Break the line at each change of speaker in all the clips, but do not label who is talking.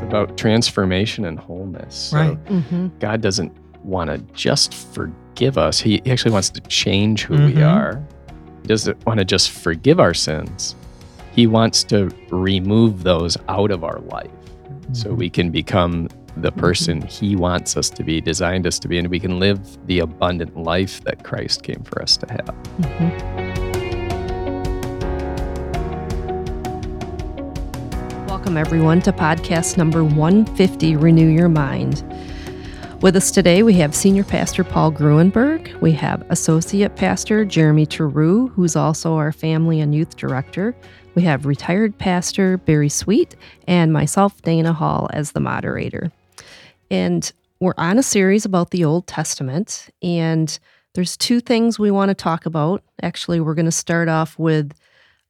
It's about transformation and wholeness. So
Right.
Mm-hmm.
God doesn't want to just forgive us. He he actually wants to change who we
Mhm.
are. He doesn't want to just forgive our sins. He wants to remove those out of our life so we can become the person he wants us to be, designed us to be, and we can live the abundant life that Christ came for us to have.
Welcome, everyone, to podcast number 150 Renew Your Mind. With us today, we have Senior Pastor Paul Gruenberg. We have Associate Pastor Jeremy Touroo, who's also our Family and Youth Director. We have retired Pastor Barry Sweet, and myself, Dana Hall, as the moderator. And we're on a series about the Old Testament, and there's two things we want to talk about. Actually, we're going to start off with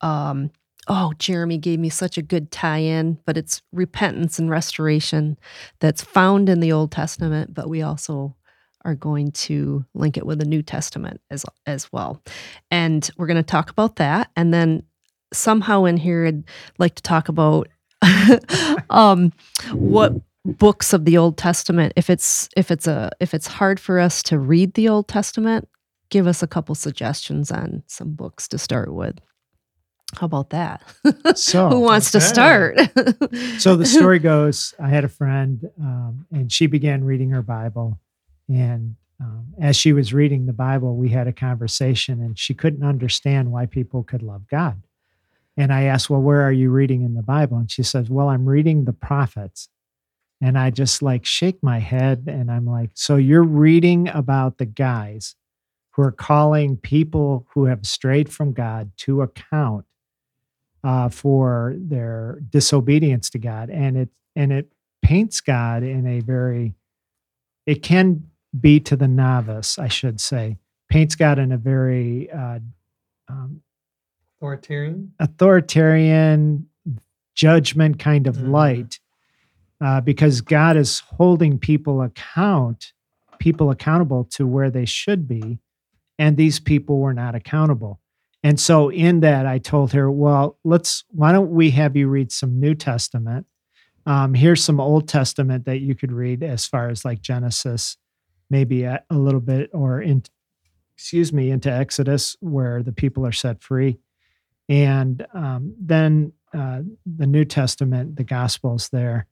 um, oh, Jeremy gave me such a good tie in, but it's repentance and restoration that's found in the Old Testament, but we also are going to link it with the New Testament as as well. And we're going to talk about that and then somehow in here I'd like to talk about um what books of the Old Testament if it's if it's a if it's hard for us to read the Old Testament, give us a couple suggestions on some books to start with. How about that?
So,
Who wants to start?
so the story goes I had a friend um, and she began reading her Bible. And um, as she was reading the Bible, we had a conversation and she couldn't understand why people could love God. And I asked, Well, where are you reading in the Bible? And she says, Well, I'm reading the prophets. And I just like shake my head and I'm like, So you're reading about the guys who are calling people who have strayed from God to account uh, for their disobedience to God, and it and it paints God in a very, it can be to the novice, I should say, paints God in a very uh, um,
Authoritarian.
authoritarian judgment kind of
Mhm.
light, uh, because God is holding people account, people accountable to where they should be, and these people were not accountable. And so in that, I told her, well, let's, why don't we have you read some New Testament? Um, here's some Old Testament that you could read as far as like Genesis, maybe a, a little bit, or in, excuse me, into Exodus, where the people are set free. And um, then uh, the New Testament, the Gospels there.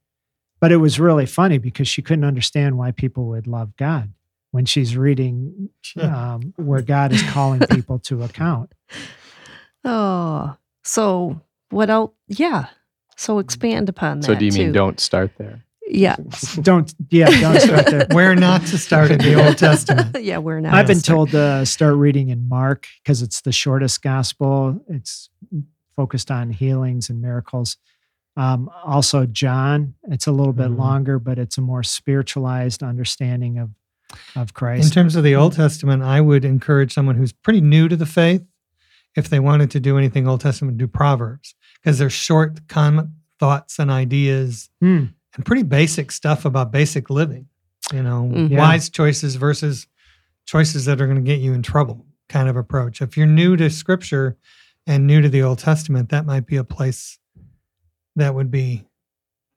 But it was really funny because she couldn't understand why people would love God when she's reading um, where God is calling people to account.
oh, so what else? Yeah. So expand upon that.
So, do you mean
too.
don't start there?
Yeah.
Don't, yeah, don't start there.
Where not to start in the Old Testament.
yeah, we're not.
I've been
start-
told to start reading in Mark because it's the shortest gospel. It's focused on healings and miracles. Um, also, John. It's a little bit
Mhm.
longer, but it's a more spiritualized understanding of of Christ.
In terms of the Old Testament, I would encourage someone who's pretty new to the faith, if they wanted to do anything Old Testament, do Proverbs because they're short con- thoughts and ideas
Hmm.
and pretty basic stuff about basic living. You know,
Mhm.
Wise choices versus choices that are going to get you in trouble kind of approach. If you're new to Scripture and new to the Old Testament, that might be a place that would be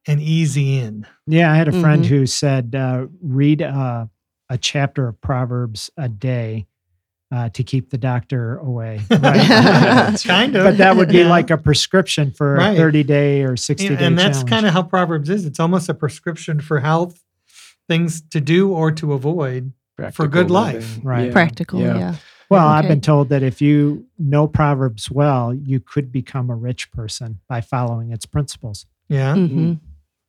an easy in.
Yeah, I had a friend
Mhm.
who said uh, read uh, a chapter of Proverbs a day uh, to keep the doctor away. Right.
kind of.
but that would be
Yeah.
like a prescription for
Right.
a 30 day or 60
Yeah,
day
and that's
challenge.
kind of how Proverbs is. It's almost a prescription for health, things to do or to avoid.
Practical
good
living.
life.
Right.
practical. Yeah.
Well, I've been told that if you know Proverbs well, you could become a rich person by following its principles.
Yeah.
hmm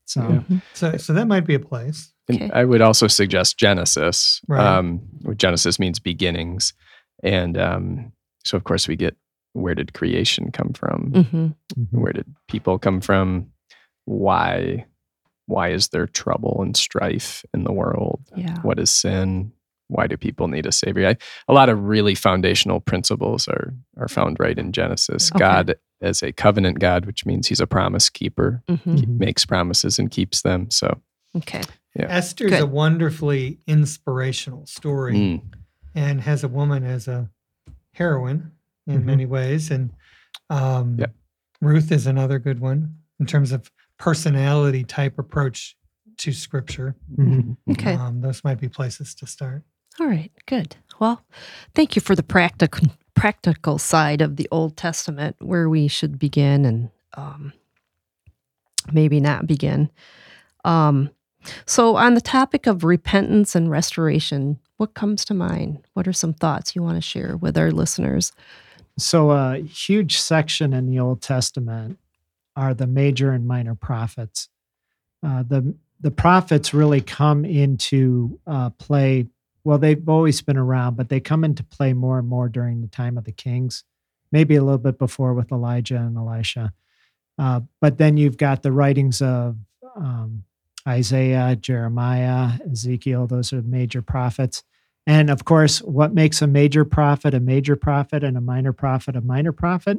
So,
Yeah.
So so that might be a place.
And
Okay.
I would also suggest Genesis.
Right.
Um, what Genesis means beginnings. And um, so, of course, we get where did creation come from?
hmm
mhm.
Where did people come from? Why? Why is there trouble and strife in the world?
Yeah.
What is sin? Why do people need a savior? I, a lot of really foundational principles are are found right in Genesis.
Okay.
God as a covenant God, which means He's a promise keeper.
hmm
He
Mhm.
makes promises and keeps them. So,
Okay.
Yeah.
Esther's
Good.
a wonderfully inspirational story
mm,
and has a woman as a heroine in
Mhm.
many ways. And um,
Yep.
Ruth is another good one. in terms of personality type approach to scripture.
Mhm.
Okay.
Um, those might be places to start.
All right, good. Well, thank you for the practical practical side of the Old Testament, where we should begin and um, maybe not begin. Um, so, on the topic of repentance and restoration, what comes to mind? What are some thoughts you want to share with our listeners?
So, a huge section in the Old Testament are the major and minor prophets. Uh, the the prophets really come into uh, play. Well, they've always been around, but they come into play more and more during the time of the kings, maybe a little bit before with Elijah and Elisha. Uh, but then you've got the writings of um, Isaiah, Jeremiah, Ezekiel. Those are major prophets. And of course, what makes a major prophet a major prophet and a minor prophet a minor prophet?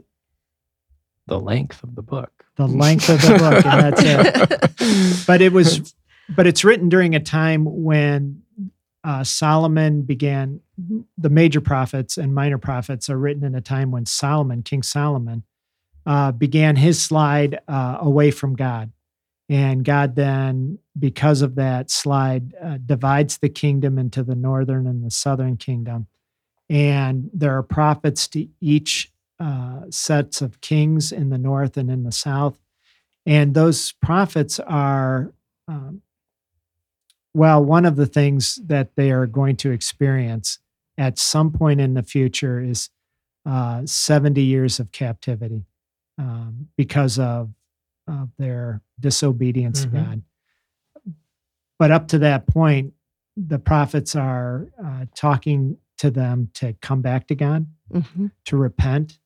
The length of the book.
The length of the book, and that's it. But it was, but it's written during a time when uh, Solomon began. The major prophets and minor prophets are written in a time when Solomon, King Solomon, uh, began his slide uh, away from God. And God then, because of that slide, uh, divides the kingdom into the northern and the southern kingdom. And there are prophets to each uh, sets of kings in the north and in the south. And those prophets are, um, well, one of the things that they are going to experience at some point in the future is uh, 70 years of captivity um, because of, of their disobedience
Mhm.
to God. But up to that point, the prophets are uh, talking to them to come back to God
Mhm.
to repent,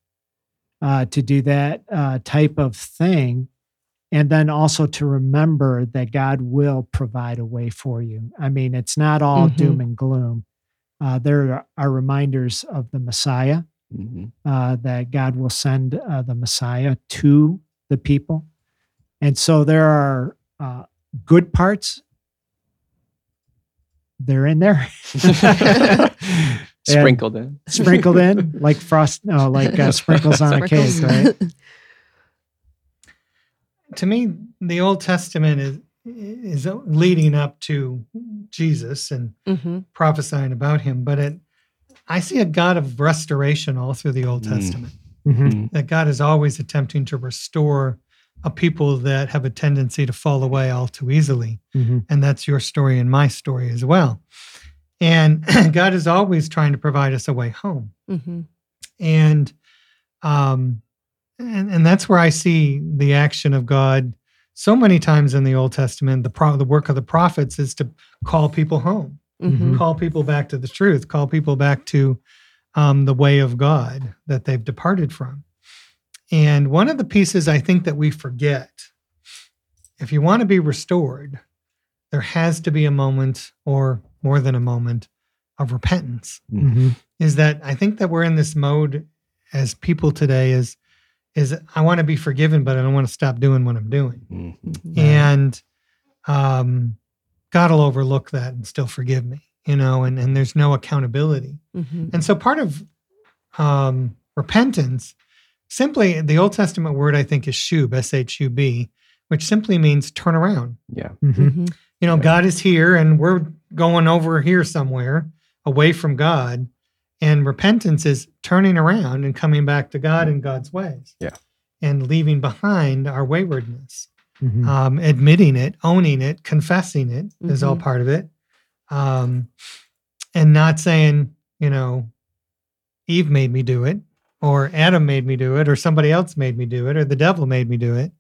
uh, to do that uh, type of thing, and then also to remember that God will provide a way for you. I mean, it's not all
Mhm.
doom and gloom. Uh, there are reminders of the Messiah,
Mhm.
uh, that God will send uh, the Messiah to the people. And so there are uh, good parts. They're in there.
Sprinkled in.
sprinkled in like frost no like uh, sprinkles on a cake right
To me, the Old Testament is is leading up to Jesus and
Mhm.
prophesying about him, but it I see a God of restoration all through the Old
Mm.
Testament.
Mhm.
That God is always attempting to restore a people that have a tendency to fall away all too easily.
Mhm.
And that's your story and my story as well. And God is always trying to provide us a way home.
Mhm.
And um and, and that's where I see the action of God so many times in the Old Testament. The pro- the work of the prophets is to call people home,
Mhm.
call people back to the truth, call people back to um, the way of God that they've departed from. And one of the pieces I think that we forget, if you want to be restored, there has to be a moment or more than a moment of repentance
Mhm.
is that I think that we're in this mode as people today is is I want to be forgiven, but I don't want to stop doing what I'm doing.
Mhm.
And um, God will overlook that and still forgive me, you know, and, and there's no accountability.
Mhm.
And so part of um, repentance, simply the Old Testament word I think is shub, S H U B, which simply means turn around.
Yeah.
Mhm.
Mhm.
You know,
Right.
God is here and we're going over here somewhere away from God. And repentance is turning around and coming back to God and God's ways.
Yeah.
And leaving behind our waywardness,
Mhm.
um, admitting it, owning it, confessing it is all
Mhm.
part of it. Um, and not saying, you know, Eve made me do it, or Adam made me do it, or somebody else made me do it, or the devil made me do it,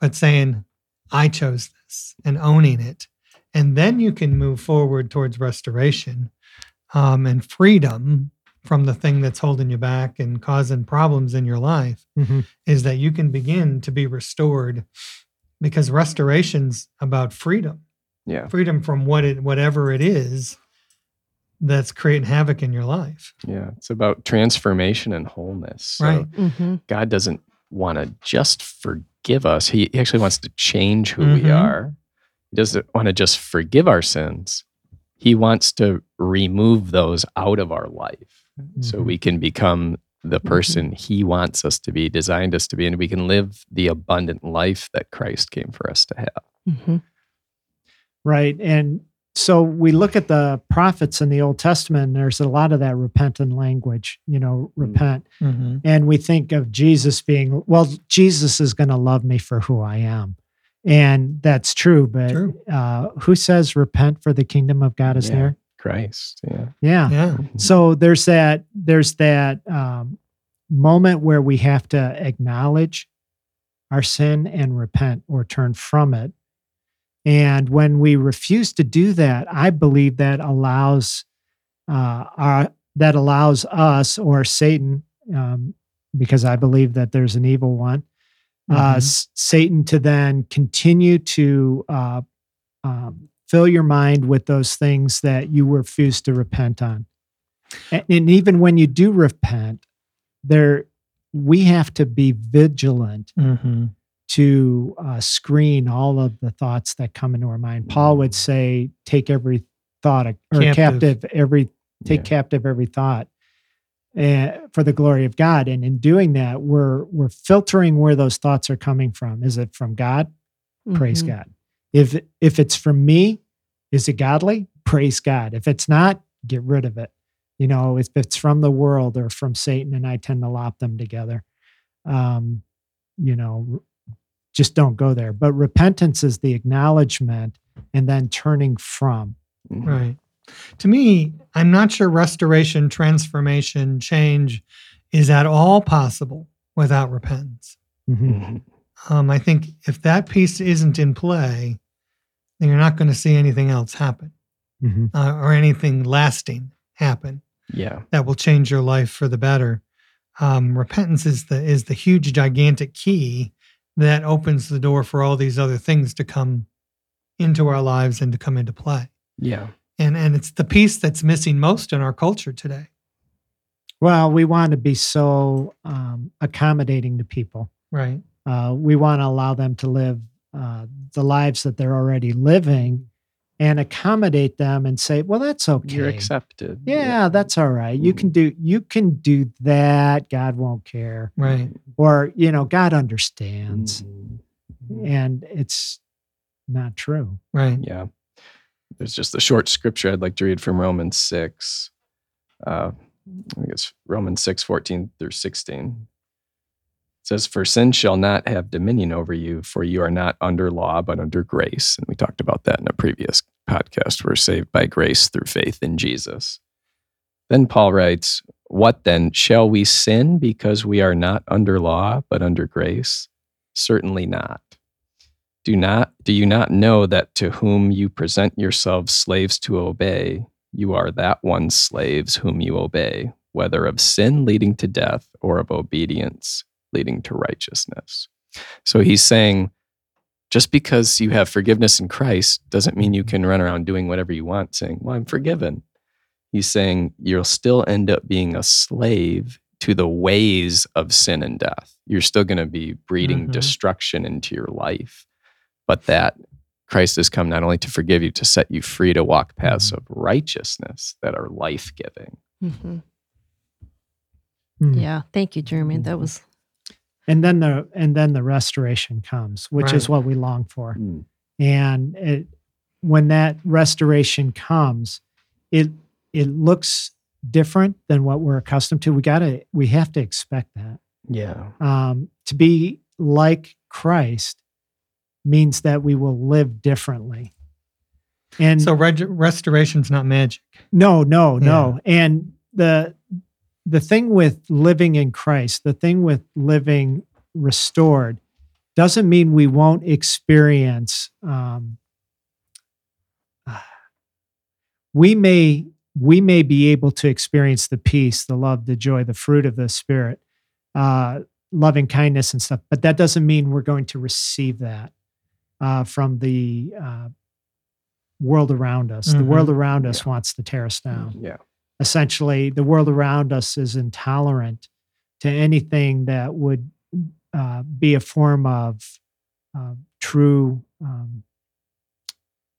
but saying, I chose this and owning it. And then you can move forward towards restoration um, and freedom from the thing that's holding you back and causing problems in your life
Mhm.
is that you can begin to be restored because restoration's about freedom
Yeah.
freedom from what it whatever it is that's creating havoc in your life
Yeah. It's about transformation and wholeness. So
Right.
Mhm.
God doesn't want to just forgive us. He he actually wants to change who we
Mhm.
are. He doesn't want to just forgive our sins. He wants to remove those out of our life so
Mhm.
we can become the person he wants us to be, designed us to be, and we can live the abundant life that Christ came for us to have.
Mhm.
Right. And so we look at the prophets in the Old Testament, and there's a lot of that repentant language, you know,
Mm.
repent.
Mhm.
And we think of Jesus being, well, Jesus is going to love me for who I am. And that's true. But
True.
Uh, who says repent for the kingdom of God is
Yeah.
near?
Christ, yeah.
Yeah.
Yeah.
So there's that, there's that um, moment where we have to acknowledge our sin and repent or turn from it. And when we refuse to do that, I believe that allows uh, our that allows us or Satan, um, because I believe that there's an evil one, uh,
Mhm.
S- Satan to then continue to uh, um, fill your mind with those things that you refuse to repent on. And, and even when you do repent, there we have to be vigilant
Mhm.
To uh, screen all of the thoughts that come into our mind. Paul would say, "Take every thought or
Captive.
captive, every take
Yeah.
captive every thought." uh, for the glory of God, and in doing that, we're we're filtering where those thoughts are coming from. Is it from God? Praise
Mhm.
God. If if it's from me, is it godly? Praise God. If it's not, get rid of it. You know, if it's from the world or from Satan, and I tend to lop them together. Um, you know, just don't go there. But repentance is the acknowledgement and then turning from.
Mhm.
Right. To me, I'm not sure restoration, transformation, change is at all possible without repentance.
Mhm.
Um, I think if that piece isn't in play, then you're not going to see anything else happen
Mhm.
uh, or anything lasting happen
Yeah.
that will change your life for the better. Um, repentance is the is the huge, gigantic key that opens the door for all these other things to come into our lives and to come into play.
Yeah.
And and it's the piece that's missing most in our culture today.
Well, we want to be so um, accommodating to people.
Right.
Uh, we want to allow them to live uh, the lives that they're already living and accommodate them and say, well, that's okay.
You're accepted.
yeah, that's all right. You can do you can do that. God won't care.
Right.
Or, you know, God understands.
Mhm.
And it's not true.
Right.
Yeah. There's just a short scripture I'd like to read from Romans 6. Uh, I think it's Romans 6, 14 through 16. Says, For sin shall not have dominion over you, for you are not under law, but under grace. And we talked about that in a previous podcast. We're saved by grace through faith in Jesus. Then Paul writes, What then? Shall we sin because we are not under law, but under grace? Certainly not. Do not do you not know that to whom you present yourselves slaves to obey, you are that one's slaves whom you obey, whether of sin leading to death or of obedience leading to righteousness. So he's saying just because you have forgiveness in Christ doesn't mean you can run around doing whatever you want saying, "Well, I'm forgiven." He's saying you'll still end up being a slave to the ways of sin and death. You're still going to be breeding
Mhm.
destruction into your life but that Christ has come not only to forgive you, to set you free to walk paths of righteousness that are life giving.
Mhm.
Hmm.
Yeah. Thank you, Jeremy. That was
And then the and then the restoration comes, which is what we long for. and it, when that restoration comes it it looks different than what we're accustomed to. We gotta we have to expect that.
Yeah.
um, to be like christ means that we will live differently. And
So reg- restoration's not magic.
no no no. And the the thing with living in christ the thing with living restored doesn't mean we won't experience um, we may we may be able to experience the peace the love the joy the fruit of the spirit uh, loving kindness and stuff but that doesn't mean we're going to receive that uh, from the uh, world around us the
Mhm.
world around us
Yeah.
wants to tear us down
Yeah.
Essentially the world around us is intolerant to anything that would uh, be a form of uh, true um,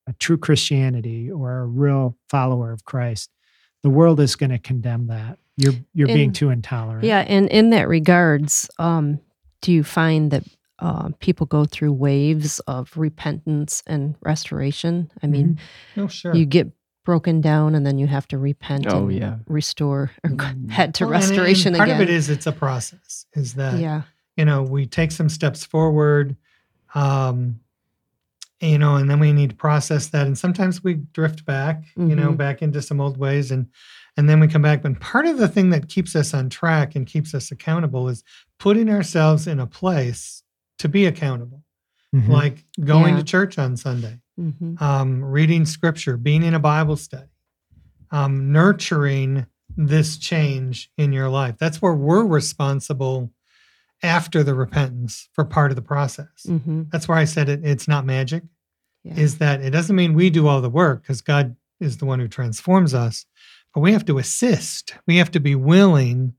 a true christianity or a real follower of christ the world is going to condemn that. You're you're being too intolerant.
Yeah, and in that regards, um, do you find that uh, people go through waves of repentance and restoration? I mean,
Oh, sure.
you get broken down and then you have to repent
Oh,
and
yeah.
restore or
Mm.
head to
Well, and- and
restoration
part
again.
of it is it's a process. Is that
yeah.
you know we take some steps forward, um, you know, and then we need to process that, and sometimes we drift back, you know,
Mhm.
back into some old ways, and and then we come back. But part of the thing that keeps us on track and keeps us accountable is putting ourselves in a place to be accountable,
Mhm.
like going
Yeah.
to church on Sunday,
hmm
um, reading scripture, being in a Bible study, um, nurturing this change in your life. That's where we're responsible after the repentance for part of the process.
hmm
That's why I said it, it's not magic,
Yeah.
is that it doesn't mean we do all the work because God is the one who transforms us, but we have to assist. We have to be willing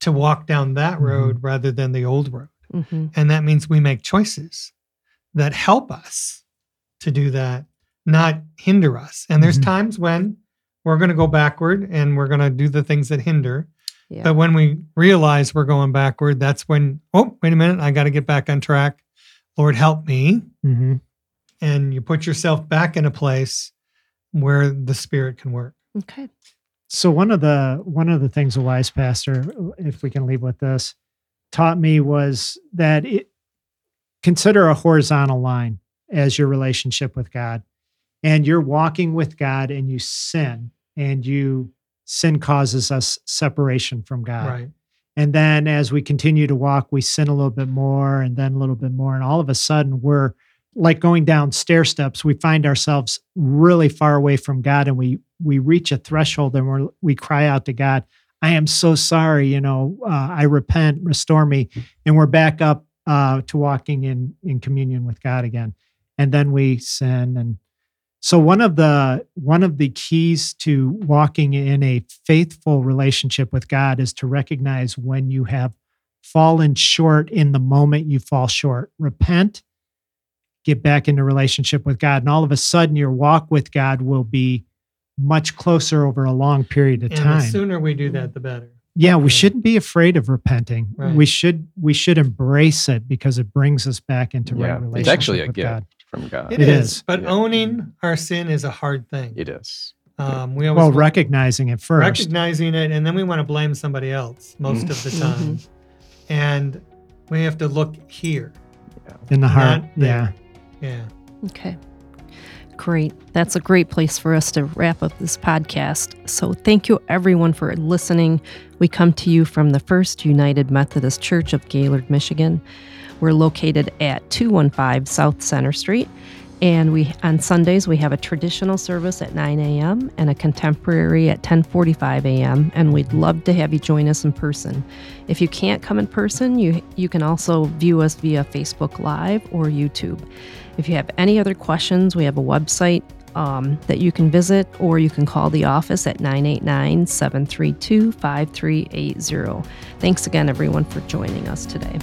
to walk down that
Mhm.
road rather than the old road.
hmm
And that means we make choices that help us to do that, not hinder us. And there's
Mhm.
times when we're going to go backward and we're going to do the things that hinder.
Yeah.
But when we realize we're going backward, that's when, oh, wait a minute, I got to get back on track. Lord, help me.
Mhm.
And you put yourself back in a place where the Spirit can work.
okay.
So one of the one of the things a wise pastor, if we can leave with this, taught me was that it consider a horizontal line as your relationship with God. And you're walking with God and you sin and you sin causes us separation from God.
Right.
And then as we continue to walk, we sin a little bit more and then a little bit more. And all of a sudden, we're like going down stair steps. We find ourselves really far away from God and we we reach a threshold and we we cry out to God, I am so sorry. You know, uh, I repent, restore me. And we're back up uh, to walking in, in communion with God again. And then we sin. And so one of the one of the keys to walking in a faithful relationship with God is to recognize when you have fallen short in the moment you fall short. Repent, get back into relationship with God, and all of a sudden your walk with God will be much closer over a long period of
And the sooner we do that, the better.
yeah, we
Right.
shouldn't be afraid of repenting.
Right.
We should we should embrace it because it brings us back into
Yeah,
right
it's actually a
with
gift.
God.
From God.
It
It
is.
is.
But
Yeah.
owning our sin is a hard thing.
It is.
Um, we always
Well, recognizing it first.
recognizing it, and then we want to blame somebody else most of the
Mhm.
time. And we have to look here.
in the heart.
there.
Yeah.
Yeah.
Okay. Great. That's a great place for us to wrap up this podcast. So, thank you everyone for listening. We come to you from the First United Methodist Church of Gaylord, Michigan. We're located at 215 South Center Street. And we on Sundays we have a traditional service at 9 a.m. and a contemporary at 10:45 a.m. And we'd love to have you join us in person. If you can't come in person, you you can also view us via Facebook Live or YouTube. If you have any other questions, we have a website um, that you can visit, or you can call the office at 989 732 5380. Thanks again, everyone, for joining us today.